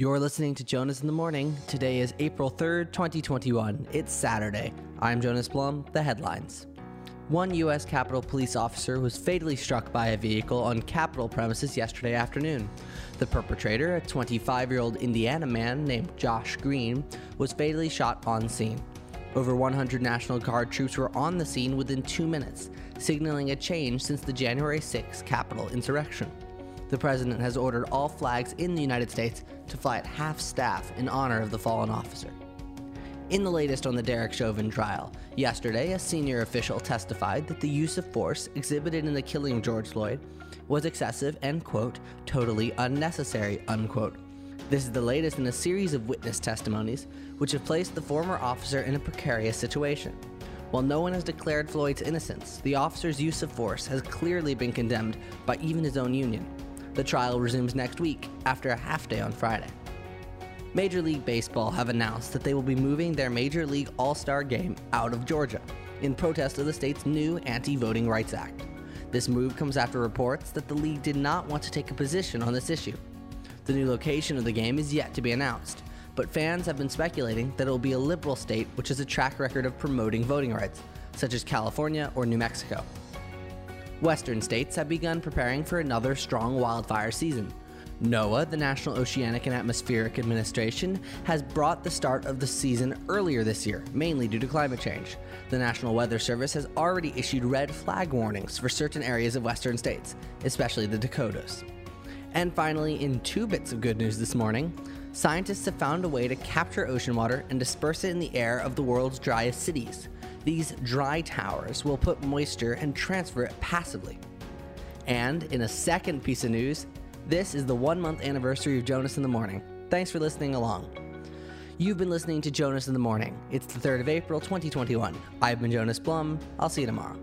You're listening to Jonas in the Morning. Today is April 3rd, 2021. It's Saturday. I'm Jonas Blum. The headlines. One U.S. Capitol police officer was fatally struck by a vehicle on Capitol premises yesterday afternoon. The perpetrator, a 25 year old Indiana man named Josh Green, was fatally shot on scene. Over 100 National Guard troops were on the scene within two minutes, signaling a change since the January 6 Capitol insurrection. The president has ordered all flags in the United States to fly at half staff in honor of the fallen officer. In the latest on the Derek Chauvin trial, yesterday a senior official testified that the use of force exhibited in the killing of George Floyd was excessive and, quote, totally unnecessary, unquote. This is the latest in a series of witness testimonies which have placed the former officer in a precarious situation. While no one has declared Floyd's innocence, the officer's use of force has clearly been condemned by even his own union. The trial resumes next week after a half day on Friday. Major League Baseball have announced that they will be moving their Major League All Star game out of Georgia in protest of the state's new Anti Voting Rights Act. This move comes after reports that the league did not want to take a position on this issue. The new location of the game is yet to be announced, but fans have been speculating that it will be a liberal state which has a track record of promoting voting rights, such as California or New Mexico. Western states have begun preparing for another strong wildfire season. NOAA, the National Oceanic and Atmospheric Administration, has brought the start of the season earlier this year, mainly due to climate change. The National Weather Service has already issued red flag warnings for certain areas of western states, especially the Dakotas. And finally, in two bits of good news this morning, scientists have found a way to capture ocean water and disperse it in the air of the world's driest cities. These dry towers will put moisture and transfer it passively. And in a second piece of news, this is the one month anniversary of Jonas in the Morning. Thanks for listening along. You've been listening to Jonas in the Morning. It's the 3rd of April, 2021. I've been Jonas Blum. I'll see you tomorrow.